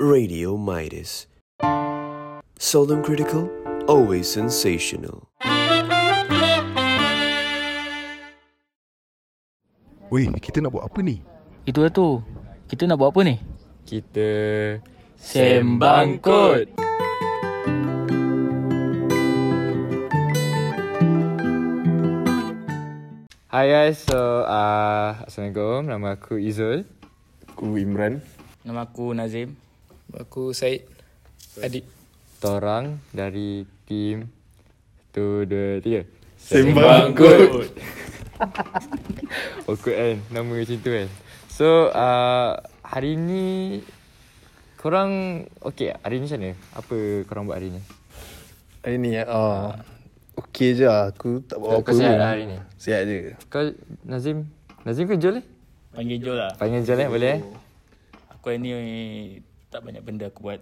Radio Midas. Seldom critical, always sensational. Weh, kita nak buat apa ni? Itu lah tu. Kita nak buat apa ni? Kita Sembang Kod. Hi guys, so uh, Assalamualaikum, nama aku Izul Aku Imran. Nama aku Nazim. Aku Said Adik Kita orang dari tim Satu, dua, tiga Sembang Kod Awkward kan, nama macam tu kan So, uh, hari ni Korang, okay hari ni macam mana? Apa korang buat hari ni? Hari ni ah. Okey je lah. Aku tak buat apa Kau sihat lah hari ni? Sihat je. Kau, Nazim Nazim ke Jol eh? Panggil Jol lah. Panggil Jol eh, boleh eh? Aku hari ni tak banyak benda aku buat.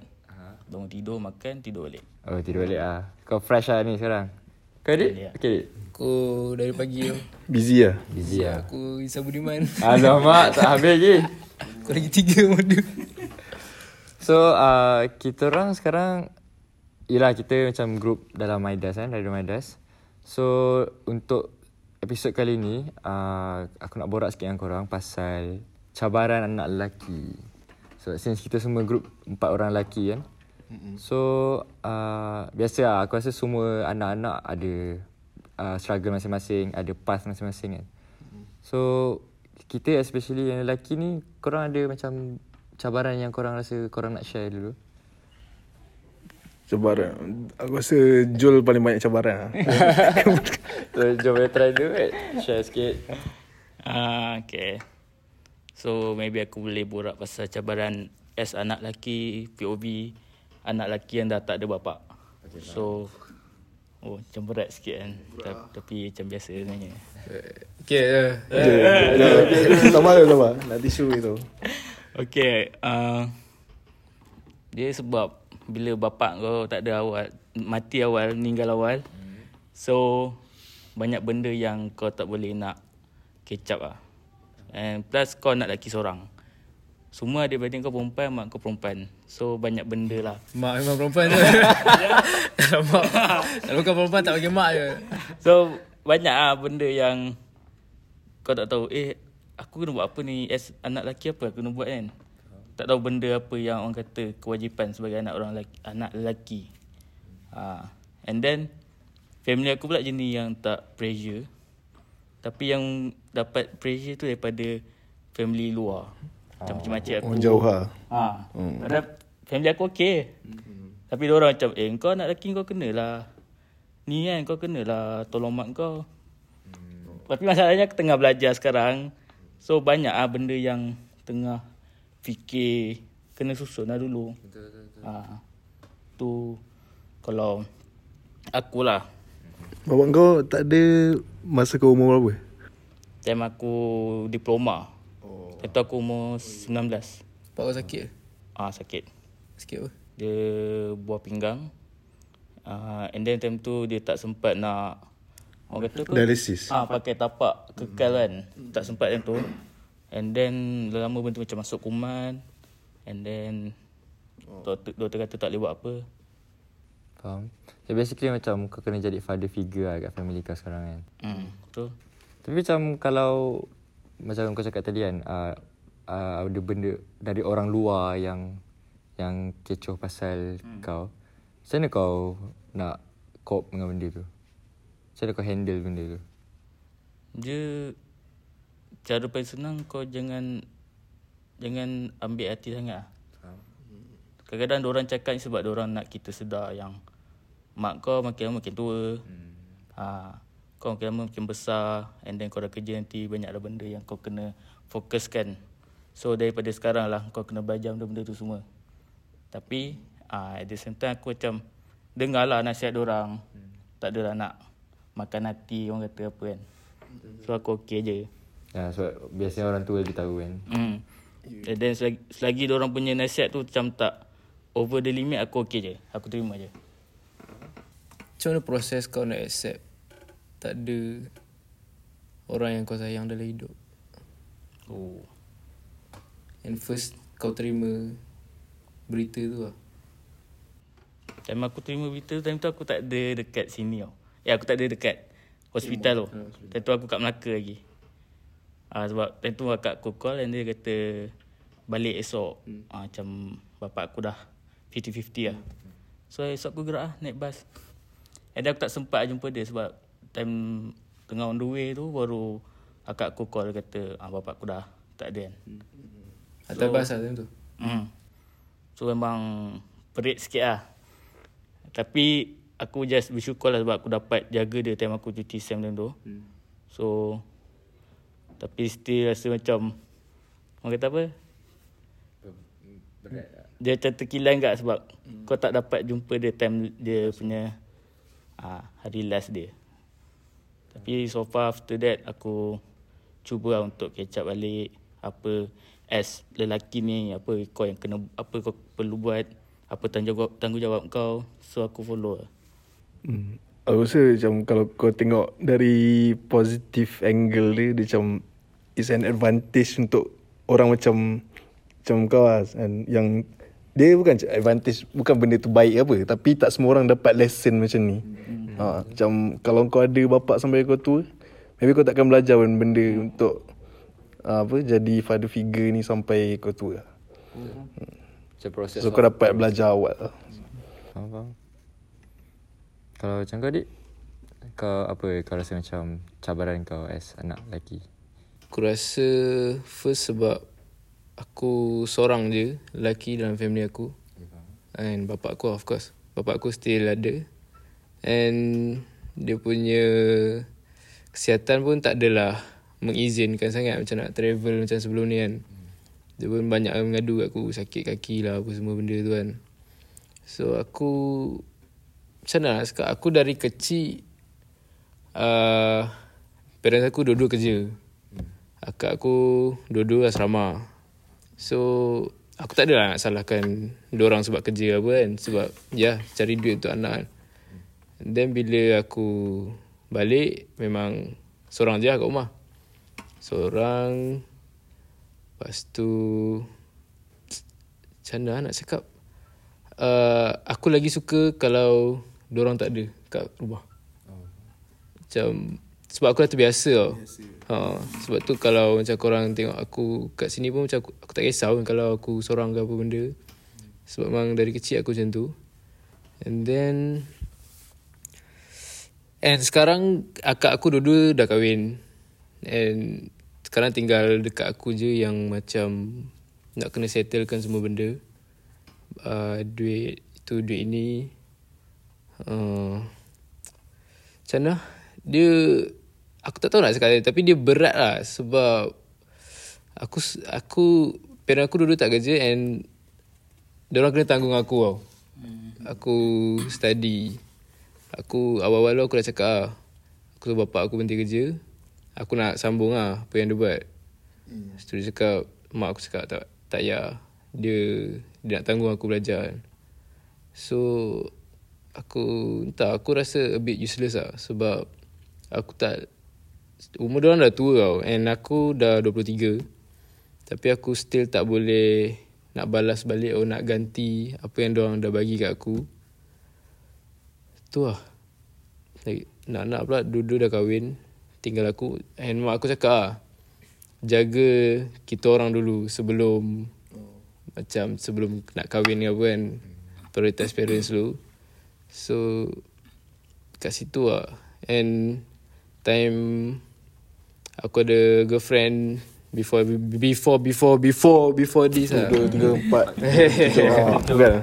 Bangun tidur, makan, tidur balik. Oh, tidur balik lah Kau fresh lah ni sekarang? Kau lah. Okay? Aku dari pagi tu. Busy lah. Busy lah. Aku Isa Budiman. Alamak, tak habis lagi. Aku lagi tiga modu So uh, kita orang sekarang Yelah kita macam group dalam Maidas kan Radio Maidas So untuk episod kali ni uh, Aku nak borak sikit dengan korang pasal Cabaran anak lelaki So since kita semua group Empat orang lelaki kan? So uh, Biasa lah aku rasa semua anak-anak ada uh, Struggle masing-masing Ada path masing-masing kan? So kita especially yang lelaki ni Korang ada macam Cabaran yang korang rasa korang nak share dulu? Cabaran. Aku rasa Jol paling banyak cabaran lah. So jom kita try dulu kan Share sikit. Ah, okay. So maybe aku boleh borak pasal cabaran as anak lelaki, POV anak lelaki yang dah tak ada bapa. So oh macam berat sikit kan. Ta- Tapi macam biasa sebenarnya. Okay uh, Sabar je, sabar. Nak tisu itu. Okay, uh, dia sebab bila bapak kau tak ada awal, mati awal, meninggal awal. So, banyak benda yang kau tak boleh nak up lah. And plus kau nak lelaki seorang. Semua adik-adik kau perempuan, mak kau perempuan. So, banyak benda lah. Mak memang perempuan Kalau mak Kalau bukan perempuan tak bagi mak je So, banyak lah benda yang kau tak tahu. Eh, aku kena buat apa ni? As anak lelaki apa aku kena buat kan? Tak tahu benda apa yang orang kata kewajipan sebagai anak orang lelaki, anak lelaki. Ha. And then, family aku pula jenis yang tak pressure. Tapi yang dapat pressure tu daripada family luar. Macam macam-macam aku. Orang jauh lah. Ha. Hmm. Padahal family aku okey. Tapi dia orang macam, eh kau anak lelaki kau kenalah. Ni kan kau kenalah tolong mak kau. Tapi masalahnya aku tengah belajar sekarang. So banyak ah benda yang tengah fikir kena susun lah dulu. Betul betul. betul. Ha. Tu kalau akulah Bapak kau tak ada masa kau umur berapa? time aku diploma. Oh. Itu aku umur 19. Pak kau sakit ke? Ah sakit. Sikit apa? Dia buah pinggang. Uh, and then time tu dia tak sempat nak orang kata apa? Dialisis. Ah pakai tapak kekal kan. Tak sempat time tu. And then lama benda macam masuk kuman. And then doktor, doktor kata tak boleh buat apa. Faham So basically macam kau kena jadi father figure lah kat family kau sekarang kan Hmm, betul. Tapi macam kalau Macam kau cakap tadi kan uh, uh, Ada benda dari orang luar yang Yang kecoh pasal hmm. kau Macam mana kau nak cope dengan benda tu? Macam mana kau handle benda tu? Dia cara paling senang kau jangan jangan ambil hati sangat. lah. Kadang-kadang orang cakap ni sebab orang nak kita sedar yang mak kau makin lama makin tua. Hmm. Ha, kau makin lama makin besar and then kau dah kerja nanti banyak ada benda yang kau kena fokuskan. So daripada sekarang lah kau kena belajar benda-benda tu semua. Tapi ah at the same time aku macam dengarlah nasihat orang. Hmm. Tak adalah nak makan hati orang kata apa kan. So aku okey je. Ya, sebab biasanya orang tua lebih tahu kan Hmm. And then selagi, selagi orang punya nasihat tu macam tak over the limit aku okey je. Aku terima je. Macam mana proses kau nak accept Tak ada Orang yang kau sayang dalam hidup Oh. And first kau terima berita tu lah. Time aku terima berita tu, time tu aku tak ada dekat sini tau. Ya, aku tak ada dekat hospital tu. Time tu aku kat Melaka lagi. Ah sebab time tu akak aku call and dia kata balik esok. Ah, macam bapak aku dah 50-50 lah. So esok aku gerak lah naik bas. And then aku tak sempat jumpa dia sebab time tengah on the way tu baru akak aku call dia kata ah, bapak aku dah tak ada kan. Atas bas lah time tu. Hmm. So memang perit sikit lah. Tapi aku just bersyukur lah sebab aku dapat jaga dia time aku cuti SEM time tu. Hmm. So tapi still rasa macam orang kata apa? Dia macam terkilan kat sebab hmm. kau tak dapat jumpa dia time dia punya ah, hari last dia. Tapi so far after that aku cuba lah untuk catch up balik apa as lelaki ni apa kau yang kena apa kau perlu buat apa tanggungjawab tanggungjawab kau so aku follow lah. Hmm. Aku rasa macam kalau kau tengok dari positive angle dia, dia macam is an advantage untuk orang macam macam kau lah. Yang dia bukan advantage, bukan benda tu baik apa. Tapi tak semua orang dapat lesson macam ni. Hmm. Ha, macam kalau kau ada bapak sampai kau tua, maybe kau takkan belajar pun benda untuk ha, apa jadi father figure ni sampai kau tua. Macam proses So kau dapat belajar awal lah. Kalau macam kau adik, kau apa kau rasa macam cabaran kau as anak lelaki? Aku rasa first sebab aku seorang je lelaki dalam family aku. And bapak aku of course. Bapak aku still ada. And dia punya kesihatan pun tak adalah mengizinkan sangat macam nak travel macam sebelum ni kan. Dia pun banyak mengadu kat aku sakit kaki lah apa semua benda tu kan. So aku macam mana nak aku dari kecil uh, parents aku dua-dua kerja. Akak aku dua-dua asrama. So aku tak adalah nak salahkan orang sebab kerja apa kan sebab ya cari duit untuk anak. Then bila aku balik memang seorang je lah kat rumah. Seorang Lepas tu Macam mana nak cakap uh, Aku lagi suka Kalau Diorang tak ada Kat rumah Macam Sebab aku dah terbiasa. Tau ha, Sebab tu kalau Macam korang tengok aku Kat sini pun macam aku, aku tak kisah pun Kalau aku seorang ke apa benda. Sebab memang dari kecil aku macam tu. And then And sekarang Akak aku dua-dua dah kahwin. And sekarang tinggal dekat aku je yang macam nak kena settlekan semua benda. Uh, duit tu duit ini. Uh, macam mana? Dia aku tak tahu nak cakap tapi dia berat lah sebab aku aku parent aku dulu tak kerja and dia orang kena tanggung aku tau. Aku study. Aku awal-awal aku dah cakap ah. Aku suruh bapak aku berhenti kerja aku nak sambung lah apa yang dia buat. Hmm. Tu dia cakap, mak aku cakap tak, tak payah. Dia, dia nak tanggung aku belajar. So, aku, entah, aku rasa a bit useless lah. Sebab aku tak, umur dia orang dah tua tau. And aku dah 23. Tapi aku still tak boleh nak balas balik atau nak ganti apa yang dia orang dah bagi kat aku. Tu lah. Nak-nak pula dua-dua dah kahwin tinggal aku and mak aku cakap ah jaga kita orang dulu sebelum oh. macam sebelum nak kahwin ni apa kan prioritas parents dulu so kat situ lah and time aku ada girlfriend before before before before before this lah Dua, tiga, empat Bukan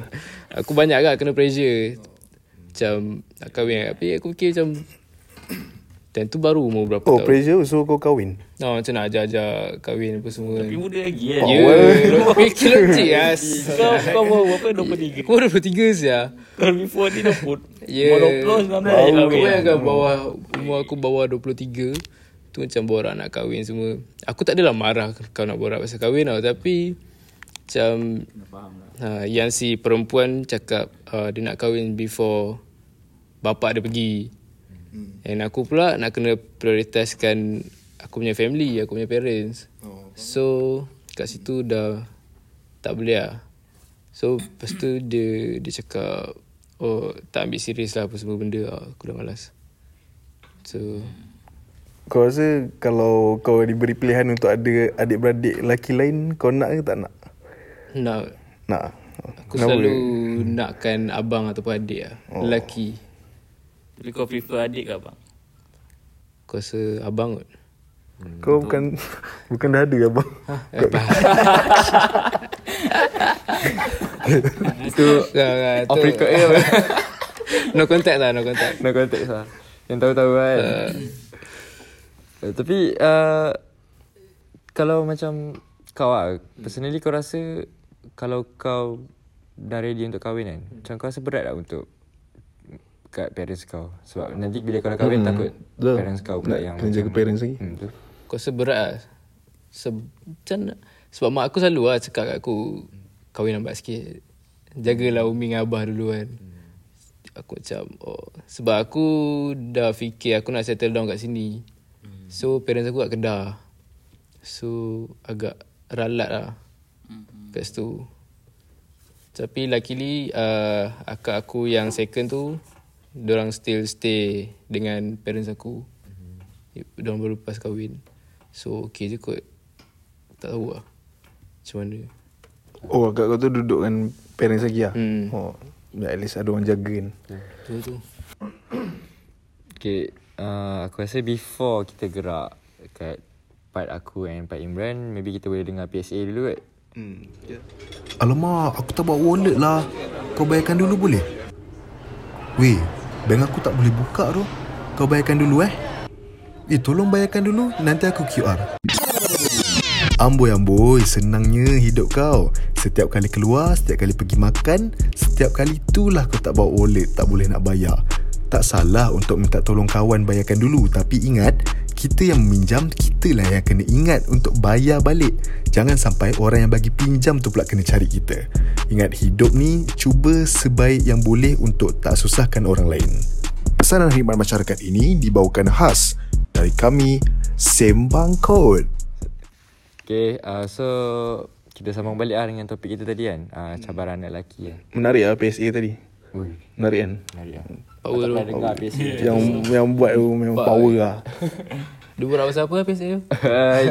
Aku banyak agak kena pressure Macam nak kahwin Tapi aku fikir macam Time tu baru umur berapa Oh tahun. pressure so kau kahwin Oh, macam nak ajar-ajar kahwin apa semua. Tapi muda lagi kan. Ya. Fikir logik as. Kau kau baru berapa 23. Kau 23 sia. Before ni dah pun. Ya. Umur 20 19 Aku kahwin. bayangkan bawah umur aku bawah 23 tu macam borak nak kahwin semua. Aku tak adalah marah kau nak borak pasal kahwin tau tapi macam ha, yang si perempuan cakap uh, dia nak kahwin before bapak dia pergi. And aku pula nak kena prioritaskan aku punya family, aku punya parents. Oh. So kat situ dah tak boleh lah. So lepas tu dia dia cakap oh tak ambil serius lah apa semua benda ah, aku dah malas. So Kau rasa kalau kau diberi pilihan untuk ada adik-beradik lelaki lain, kau nak ke tak nak? nak Nak. aku selalu nakkan abang ataupun adik lah. Oh. Lelaki. Tapi kau prefer adik ke abang? Aku rasa abang kot. Kau bukan bukan dah ada abang. Eh, Itu uh, Off record eh. No contact lah, no contact. No konteks lah. Yang tahu-tahu kan. Uh, tapi uh, kalau macam kau lah, personally kau rasa kalau kau dah ready untuk kahwin kan, macam kau rasa berat tak untuk kat parents kau? Sebab nanti bila kau dah kahwin Hmm, takut betul. parents kau pula Nak yang kena jaga parents lagi. Hmm. Aku rasa berat lah. Se- macam nak- sebab mak aku selalu lah cakap kat aku kahwin lambat sikit. Jagalah umi dengan abah dulu kan. Aku macam oh sebab aku dah fikir aku nak settle down kat sini. So parents aku kat Kedah. So agak ralat lah kat situ. Tapi luckily uh, akak aku yang second tu Diorang still stay dengan parents aku Diorang baru lepas kahwin So okay je kot Tak tahu lah Macam mana Oh, agak kau tu duduk dengan parents lagi lah? Hmm. Oh, at least ada orang jaga kan? Tu tu Okay, uh, aku rasa before kita gerak kat part aku and part Imran, maybe kita boleh dengar PSA dulu kot. Alamak, aku tak bawa wallet lah. Kau bayarkan dulu boleh? Weh, bank aku tak boleh buka tu. Kau bayarkan dulu eh. Eh, tolong bayarkan dulu. Nanti aku QR. Amboi amboi, senangnya hidup kau. Setiap kali keluar, setiap kali pergi makan, setiap kali itulah kau tak bawa wallet, tak boleh nak bayar. Tak salah untuk minta tolong kawan bayarkan dulu, tapi ingat, kita yang meminjam, kita lah yang kena ingat untuk bayar balik. Jangan sampai orang yang bagi pinjam tu pula kena cari kita. Ingat hidup ni, cuba sebaik yang boleh untuk tak susahkan orang lain. Pesanan khidmat masyarakat ini dibawakan khas dari kami, Sembang Code. Okay, uh, so kita sambung balik lah dengan topik kita tadi kan. Uh, cabaran anak lelaki kan. Menarik lah PSA tadi. Ui, Menarik kan? menarik lah. Power Tak tu dengar PSA. Yang yang buat tu memang power lah. Dia berat pasal apa lah PSA tu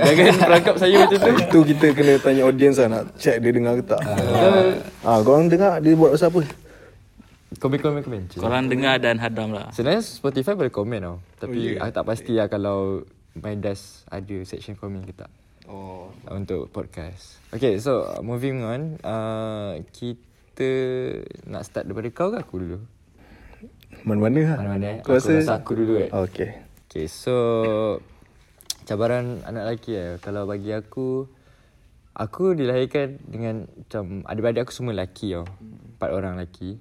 jangan perangkap saya macam tu. Itu kita kena tanya audience lah nak check dia dengar ke tak. Ah, korang dengar dia buat pasal apa? Komen, komen, komen. Korang dengar dan hadam lah. Sebenarnya Spotify boleh komen tau. Tapi Oh, aku tak pasti lah kalau Mindas ada section komen ke tak. Oh. Untuk podcast. Okay, so uh, moving on. Uh, kita nak start daripada kau ke aku dulu? Mana-mana lah. Mana-mana Aku rasa aku dulu eh. Okay. Okay, so cabaran anak lelaki eh. Kalau bagi aku, aku dilahirkan dengan macam adik-adik aku semua lelaki tau. Empat orang lelaki.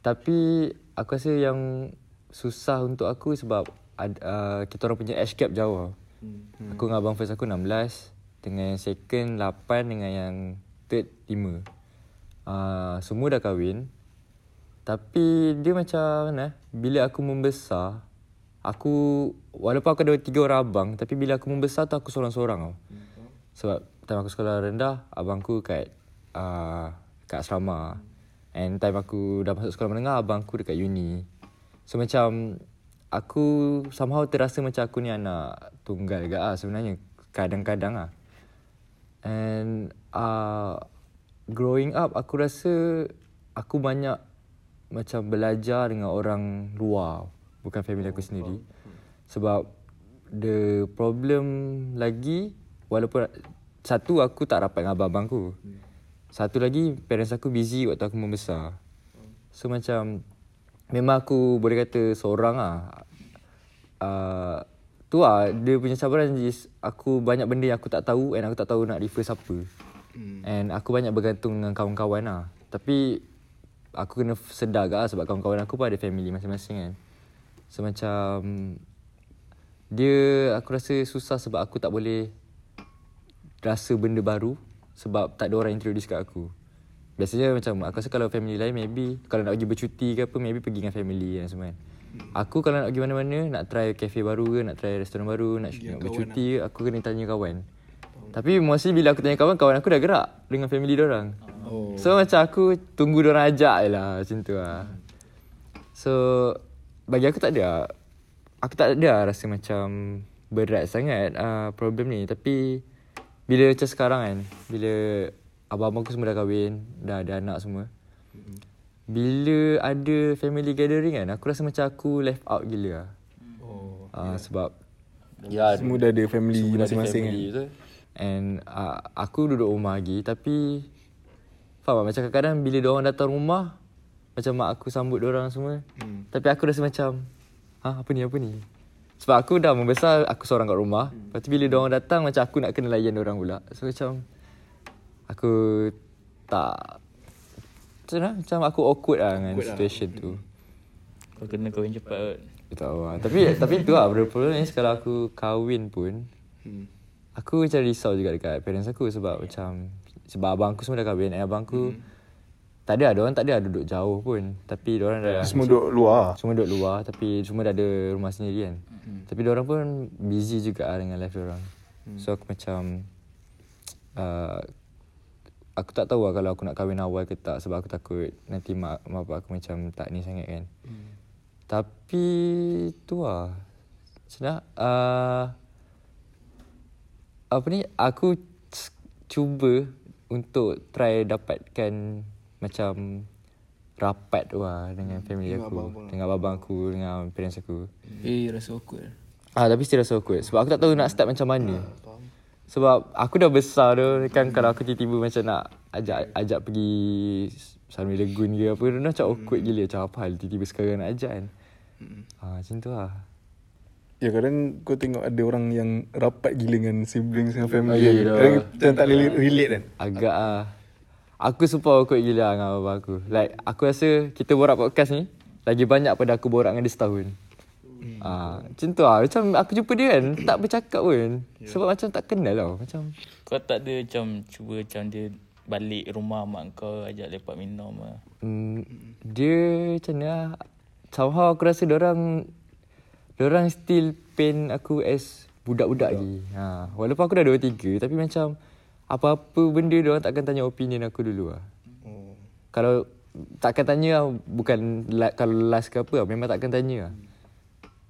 Tapi aku rasa yang susah untuk aku sebab ad, uh, kita orang punya age gap jauh tau. Aku dengan abang first aku 16, dengan yang second 8, dengan yang third 5. Uh, semua dah kahwin. Tapi dia macam mana eh, Bila aku membesar Aku Walaupun aku ada tiga orang abang Tapi bila aku membesar tu aku seorang-seorang tau. Sebab time aku sekolah rendah Abangku kat uh, Kat asrama. And time aku dah masuk sekolah menengah Abangku dekat uni. So macam Aku somehow terasa macam aku ni anak tunggal juga lah sebenarnya. Kadang-kadang lah And uh, growing up aku rasa aku banyak macam belajar dengan orang luar bukan family aku sendiri. sebab the problem lagi walaupun satu aku tak rapat dengan abang-abang aku. Satu lagi parents aku busy waktu aku membesar. So macam memang aku boleh kata seorang lah. Uh, tu lah dia punya cabaran is aku banyak benda yang aku tak tahu and aku tak tahu nak refer siapa hmm. and aku banyak bergantung dengan kawan-kawan lah. Tapi aku kena sedar agak lah sebab kawan-kawan aku pun ada family masing-masing kan so macam dia aku rasa susah sebab aku tak boleh rasa benda baru sebab tak ada orang introduce kat aku Biasanya macam aku rasa kalau family lain maybe kalau nak pergi bercuti ke apa maybe pergi dengan family dan semua kan. Aku kalau nak pergi mana-mana nak try cafe baru ke nak try restoran baru nak, nak bercuti ke aku kena tanya kawan. Tapi mostly bila aku tanya kawan kawan aku dah gerak dengan family dia orang. Oh. So macam aku tunggu diorang ajak je lah macam tu lah. So bagi aku tak ada lah. Aku tak ada lah rasa macam berat sangat uh, problem ni. Tapi bila macam sekarang kan, bila abang-abang aku semua dah kahwin, dah ada anak semua. Bila ada family gathering kan, aku rasa macam aku left out gila lah. Oh, uh, sebab Ya, Semua dah ada family semua dah ada masing-masing kan. betul. And uh, aku duduk rumah lagi tapi faham tak macam kadang-kadang bila orang datang rumah macam mak aku sambut orang semua. Hmm. Tapi aku rasa macam ha apa ni apa ni. Sebab aku dah membesar aku seorang kat rumah. Hmm. Lepas tu bila orang datang macam aku nak kena layan orang pula. So macam aku tak macam mana? Macam aku awkward lah dengan situation tu. Kau kena kahwin cepat kot. Tak tahu lah. Tapi tapi tu lah problem ni kalau aku kahwin pun hmm. Aku macam risau juga dekat parents aku sebab macam sebab abang aku semua dah kahwin and abang aku hmm. tak ada orang tak ada duduk jauh pun tapi orang dah Semua duduk luar. semua duduk luar tapi semua dah ada rumah sendiri kan. Hmm. Tapi orang pun busy juga lah dengan life orang. Hmm. So aku macam uh, aku tak tahu lah kalau aku nak kahwin awal ke tak sebab aku takut nanti mak, mak bapak aku macam tak ni sangat kan. Hmm. Tapi tu lah. Mana? Uh, apa ni? Aku cuba untuk try dapatkan macam rapat tu lah dengan family aku. Dengan abang aku, dengan parents aku. Eh, rasa awkward. Ah tapi still rasa awkward sebab aku tak tahu nak start macam mana. Sebab aku dah besar tu kan kalau aku tiba-tiba macam nak ajak ajak pergi Sunway Lagoon ke apa tu macam awkward gila macam apa hal tiba-tiba sekarang nak ajak kan. Ah macam tu lah. Ya kadang kau tengok ada orang yang rapat gila dengan siblings dengan family. Oh, ya. Kadang macam tak boleh relate kan. Agak ah. Aku super awkward gila dengan abang aku. Like aku rasa kita borak podcast ni lagi banyak pada aku borak dengan dia setahun. Hmm. Ah, macam tu lah. Macam aku jumpa dia kan, tak bercakap pun. Sebab macam tak kenal tau. Macam Kau tak ada macam cuba macam dia balik rumah mak kau ajak lepak minum lah. Hmm, dia macam ni lah. Somehow aku rasa orang orang still paint aku as budak-budak lagi. Ha, walaupun aku dah 23 tapi macam apa-apa benda orang takkan tanya opinion aku dulu lah. Oh. Kalau takkan tanya lah, bukan la, kalau last ke apa lah, memang takkan tanya lah.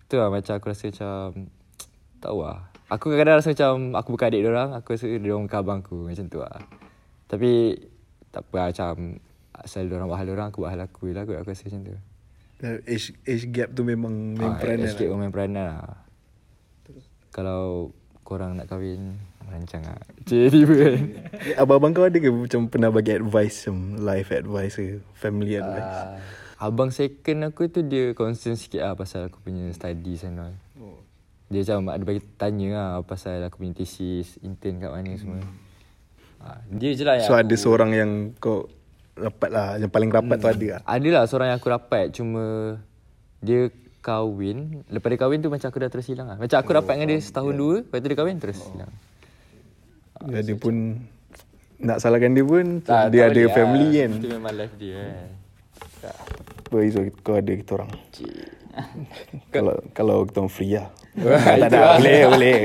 Tu lah macam aku rasa macam tak tahu lah. Aku kadang-kadang rasa macam aku bukan adik orang, aku rasa dia orang bukan abang aku macam tu lah. Tapi tak apa lah, macam asal dia orang buat hal orang aku buat hal aku lah kot aku rasa macam tu. Dan Age, age gap tu memang main Ah, peranan Sikit lah. orang main peranan lah. Kalau korang nak kahwin, rancang lah. Cik tiba kan. Abang-abang kau ada ke macam pernah bagi advice macam life advice ke family advice? Uh, abang second aku tu dia concern sikit lah pasal aku punya studies and all. Oh. Dia macam ada bagi tanya lah pasal aku punya thesis, intern kat mana semua. Ah, dia je lah yang So aku, ada seorang yang kau rapat lah Yang paling rapat tu ada lah. Adalah seorang yang aku rapat Cuma Dia kahwin. Lepas dia kahwin tu Macam aku dah terus hilang lah. Macam aku rapat dengan dia setahun dua Lepas tu dia kahwin terus hilang Dia ada pun Nak salahkan dia pun Tak, Dia tak ada boleh family lah. kan. Itu memang life dia kan. Apa Izzul kau ada kita orang? Kalau kalau kita orang free lah. Tak ada boleh boleh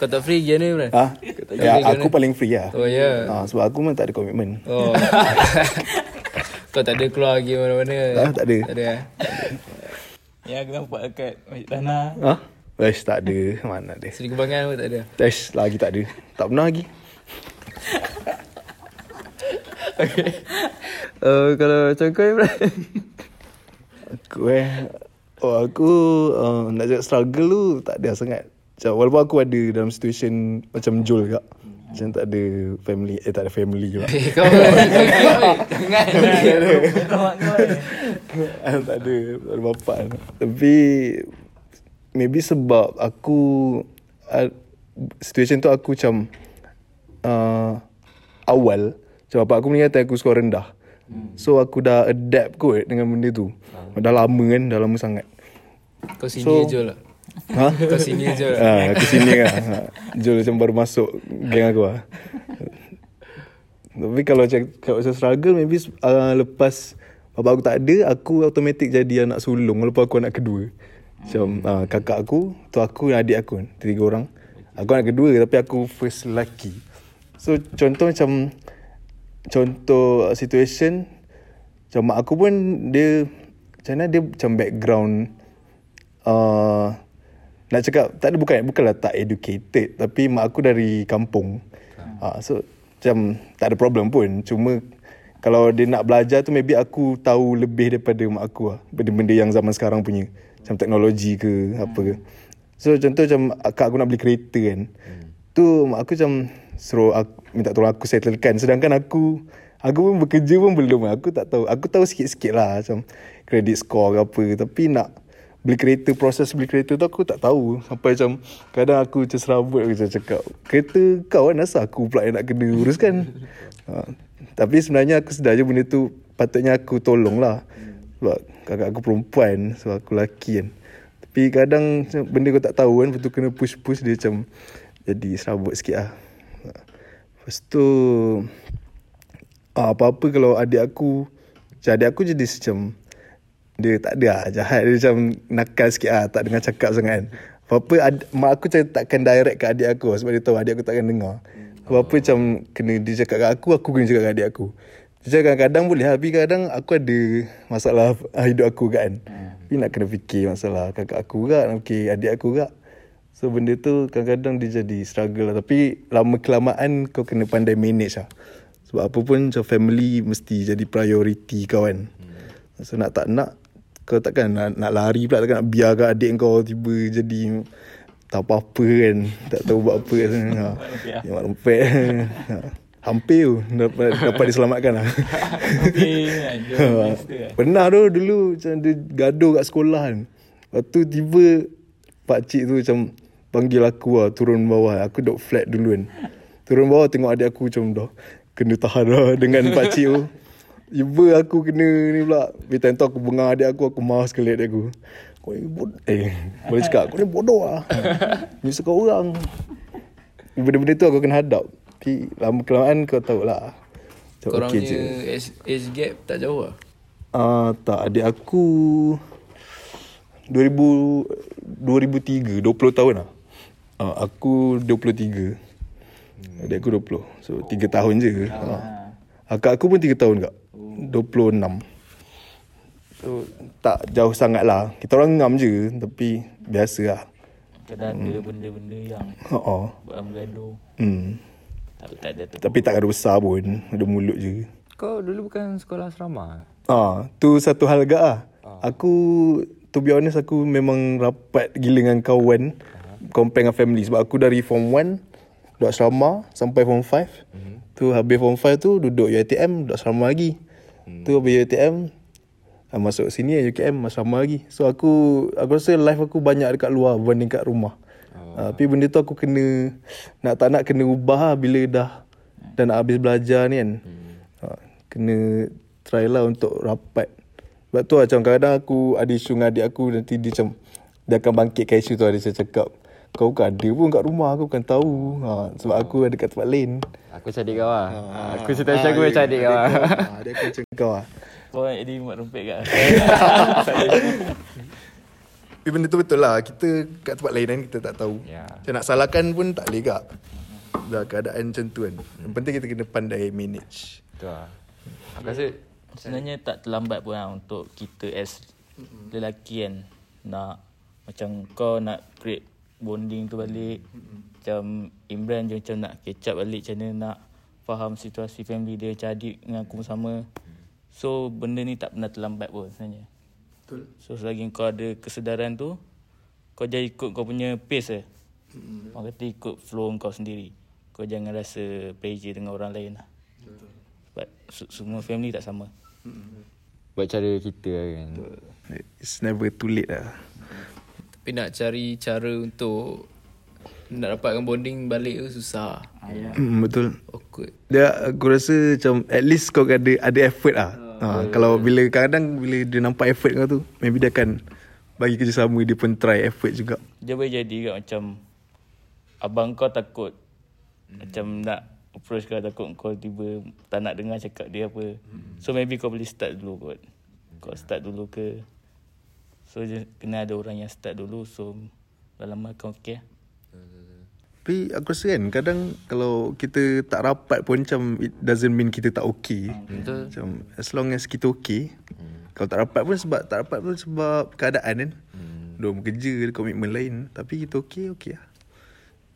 Kau tak free gimana Imran? Ha? Ya, aku paling free lah Oh ya. ha, Sebab aku memang tak ada komitmen Oh. Kau tak ada keluar pergi mana-mana? Ah, tak ada. Tak ada eh? Ya aku nampak dekat Masjid Tanah. Ha? Wesh tak ada Mana ada Seri Kembangan pun tak ada? Wesh lagi tak ada Tak pernah lagi uh, Kalau macam kau Imran Aku eh Oh aku uh, Nak cakap struggle tu Tak ada sangat macam, Walaupun aku ada Dalam situation Macam Jul juga Macam tak ada family Eh tak ada family juga. Eh kau Jangan. Tak ada Tak ada bapak Tapi Maybe sebab Aku uh, Situation tu aku macam uh, Awal Macam bapak aku meninggal Time aku skor rendah. So aku dah adapt kot Dengan benda tu. Dah lama kan Dah lama sangat. Kau sini So- je lah Ha? Kau sini je lah Ha, aku sini. Ha, Jul macam baru masuk geng aku lah. Tapi kalau cakap pasal struggle, maybe uh, lepas bapak aku tak ada, aku automatik jadi anak sulung walaupun aku anak kedua. Macam uh, kakak aku, tu aku dan adik aku, tiga orang. Aku anak kedua tapi aku first lelaki. So contoh macam contoh situation macam mak aku pun dia macam mana dia macam background uh, nak cakap tak ada bukan bukanlah tak educated tapi mak aku dari kampung. Uh, so macam tak ada problem pun. Cuma kalau dia nak belajar tu maybe aku tahu lebih daripada mak aku lah. Benda-benda yang zaman sekarang punya. Macam teknologi ke apa ke. So contoh macam akak aku nak beli kereta kan. Tu mak aku macam suruh aku, minta tolong aku settlekan. Sedangkan aku aku pun bekerja pun belum. Aku tak tahu. Aku tahu sikit-sikit lah macam credit score ke apa. Tapi nak beli kereta proses beli kereta tu aku tak tahu. Sampai macam kadang aku macam serabut aku macam cakap kereta kau kan asal aku pula yang nak kena uruskan? Ha, tapi sebenarnya aku sedar je benda tu patutnya aku tolong lah sebab kakak aku perempuan sebab aku lelaki kan. Tapi kadang benda kau tak tahu kan lepas tu kena push-push dia macam jadi serabut sikit lah. Ha. lepas tu ah, apa-apa kalau adik aku macam adik aku jadi macam dia tak ada lah jahat dia macam nakal sikit lah tak dengar cakap sangat kan apa-apa ad, mak aku macam takkan direct ke adik aku sebab dia tahu adik aku takkan dengar apa-apa macam kena dia cakap kat aku aku kena cakap kat adik aku dia cakap kadang-kadang boleh lah, tapi kadang aku ada masalah hidup aku kan tapi nak kena fikir masalah kakak aku juga nak fikir adik aku juga So benda tu kadang-kadang dia jadi struggle lah. Tapi lama kelamaan kau kena pandai manage lah. Sebab apa pun macam family mesti jadi priority kau kan. Hmm. So nak tak nak kau takkan nak, nak lari pula takkan nak biarkan adik kau tiba jadi tak apa-apa kan. Tak tahu buat apa kat sana. Ha. Mak lempet. Ha. Hampir tu dapat, dapat diselamatkan lah. Ha. Pernah tu dulu macam dia gaduh kat sekolah kan. Lepas tu tiba pakcik tu macam panggil aku lah turun bawah. Aku duduk flat dulu kan. Turun bawah tengok adik aku macam dah kena tahan lah dengan pakcik tu. Iba aku kena ni pula. Bila time tu aku bengang adik aku, aku marah sekali adik aku. Kau ni bodoh. Eh, boleh cakap, kau ni bodoh lah. Nyusah kau orang. Benda-benda tu aku kena hadap. Tapi lama kelamaan kau tahu lah. Korang okey punya age, age gap tak jauh lah. Ah tak adik aku 2000 2003 20 tahun lah. Ah aku 23. Adik aku 20. So 3 tahun je. Ah. Akak aku pun 3 tahun kak. 26. So tak jauh sangat lah. Kita orang ngam je tapi biasa lah. Kadang ada benda-benda yang Oh. buat bergaduh. Hmm. Tapi tak ada tu. Tapi tak ada besar pun. Ada mulut je. Kau dulu bukan sekolah asrama? Ah, tu satu hal gak ah. Aku to be honest aku memang rapat gila dengan kawan compare dengan family sebab aku dari form 1 duduk asrama sampai form 5. Mm-hmm. Tu habis form 5 tu duduk UiTM duduk asrama lagi. Mm. Tu habis UiTM ah, masuk sini UKM asrama lagi. So aku aku rasa life aku banyak dekat luar berbanding kat rumah. Oh. tapi benda tu aku kena nak tak nak kena ubah lah bila dah dah nak habis belajar ni kan. Hmm. Ha, kena try lah untuk rapat. Sebab tu lah, macam kadang aku ada isu dengan adik aku nanti dia macam dia akan bangkitkan isu tu ada saya cakap kau bukan ada pun kat rumah aku bukan tahu ha, sebab aku ada kat tempat lain. Aku cadik kau lah. Aku cerita macam aku cadik kau lah. Ha, dia aku macam kau lah. Kau yang jadi mak rempet kat Tapi benda tu betul lah. Kita kat tempat lain kan kita tak tahu. Ya. Macam nak salahkan pun tak boleh kak. Dah keadaan macam tu kan. Yang penting kita kena pandai manage. Tu lah. Aku rasa Sebenarnya tak terlambat pun lah untuk kita as lelaki kan nak macam kau nak create bonding tu balik. Macam Imran je macam nak catch up balik macam mana nak faham situasi family dia macam adik dengan aku sama. So benda ni tak pernah terlambat pun sebenarnya. Betul. so selagi kau ada kesedaran tu kau jangan ikut kau punya pace eh orang kata ikut flow kau sendiri. Kau jangan rasa pressure dengan orang lain lah. Sebab se- semua family tak sama. Buat cara kita kan. It's never too late lah. Tapi nak cari cara untuk nak dapatkan bonding balik tu susah. Hmm, betul. Awkward. Dia aku rasa macam at least kau ada ada effort lah. Ha, kalau bila kadang bila dia nampak effort kau tu, maybe dia akan bagi kerjasama dia pun try effort juga. Dia boleh jadi kat macam abang kau takut macam nak approach kau takut kau tiba tak nak dengar cakap dia apa. So maybe kau boleh start dulu kot. Kau start dulu ke. So je, kena ada orang yang start dulu so lama-lama kau okay lah. Tapi aku rasa kan kadang kalau kita tak rapat pun macam it doesn't mean kita tak okay. Betul. Macam as long as kita okay. Kalau tak rapat pun sebab tak rapat pun sebab keadaan kan. Hmm. Diorang bekerja, komitmen lain. Tapi kita okay, okay lah.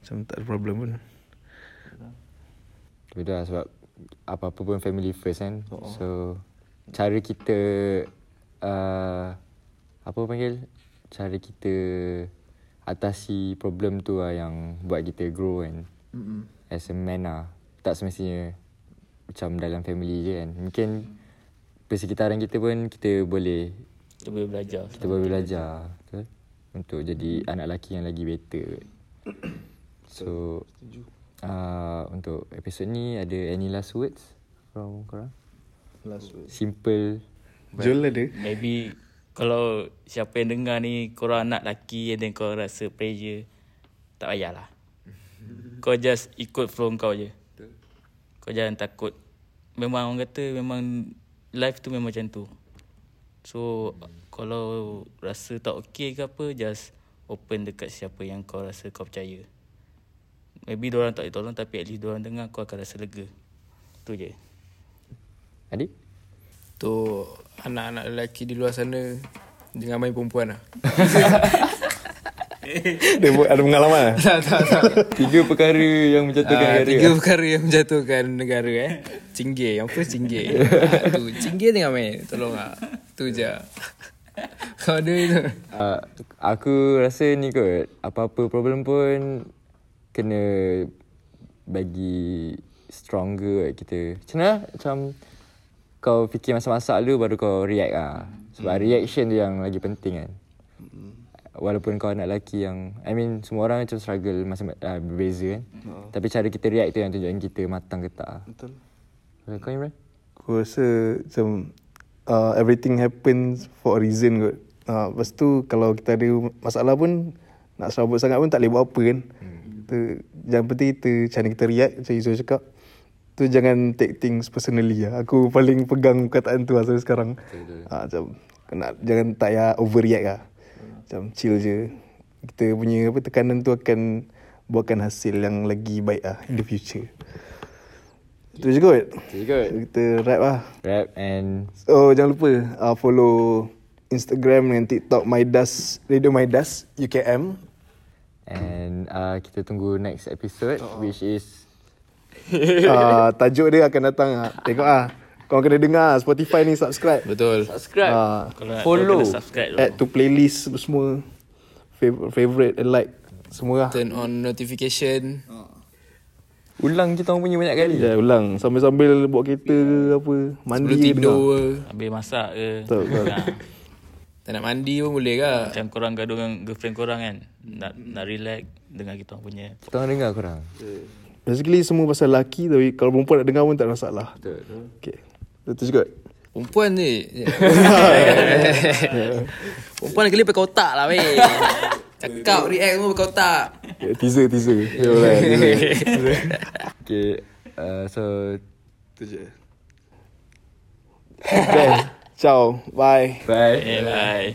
Macam tak ada problem pun. Beda lah sebab apa-apa pun family first kan. So cara kita uh, apa panggil? Cara kita atasi problem tu lah yang buat kita grow kan. Mm-hmm. As a man lah. Tak semestinya macam dalam family je kan. Mungkin persekitaran kita pun kita boleh Kita boleh belajar. kita boleh belajar betul? untuk jadi anak lelaki yang lagi better. So uh, untuk episod ni ada any last words from korang? Last word. Simple. Jol ada. Maybe kalau siapa yang dengar ni korang anak lelaki and then kau rasa pressure tak payahlah. Kau just ikut flow kau je. Kau jangan takut. Memang orang kata memang life tu memang macam tu. So kalau rasa tak okay ke apa just open dekat siapa yang kau rasa kau percaya. Maybe diorang tak boleh tolong tapi at least diorang dengar kau akan rasa lega. Tu je. Adik? Untuk anak-anak lelaki di luar sana Jangan main perempuan lah. Dia buat- ada pengalaman lah. Tak tak tak. Tiga perkara yang menjatuhkan Ah, negara. Tiga perkara yang menjatuhkan negara eh. Cinggir Yang first cinggir. Ah, tu Cinggir tengah main Tolong lah. Tu je. Kau ada itu? Uh, aku rasa ni kot Apa-apa problem pun Kena Bagi Stronger kita. Macam mana? Macam Kau fikir masa-masa dulu Baru kau react lah Sebab reaction tu yang lagi penting kan Walaupun kau anak lelaki yang I mean Semua orang macam struggle Masa uh, berbeza kan Tapi cara kita react tu Yang tunjukkan kita matang ke tak Betul. Kau Imran? Aku rasa macam uh, everything happens for a reason kot. Uh, lepas tu kalau kita ada masalah pun nak serabut sangat pun tak boleh buat apa kan. Kita, yang penting kita macam mana kita react macam Izzul cakap. Tu jangan take things personally lah. Aku paling pegang perkataan tu lah sampai sekarang. Uh, macam kena, jangan tak payah overreact lah. Macam chill je. Kita punya apa tekanan tu akan buatkan hasil yang lagi baik lah in the future. Itu je kot. Itu je kot. Kita rap lah. Rap and Oh jangan lupa uh, follow Instagram dan TikTok Maidas Radio Maidas UKM. And uh, kita tunggu next episode Which is Uh, tajuk dia akan datang. ah. Tengok ah. Kau kena dengar Spotify ni subscribe. Betul Subscribe Ah, Kalau nak Follow. kena subscribe dulu. add to playlist semua. Fav- favorite and like semua lah. Turn on notification Ulang kita orang punya banyak kali Ya, ulang sambil-sambil buat kereta ke apa, mandi Sebelum tidur ke Habis masak ke. Betul, betul. Tak nak mandi pun boleh ke Macam korang gaduh dengan girlfriend korang kan. Nak nak relax dengan kita punya. Kita dengar korang Basically semua pasal lelaki tapi kalau perempuan nak dengar pun tak ada masalah. Betul betul. Okay. Betul juga. Perempuan ni Perempuan lagi pakai otak lah weh Cakap react semua pakai otak Yeah, teaser, teaser. Ya, alright, teaser. Okay uh, So Itu je. Okay. Ciao. Bye. Bye Okay, bye.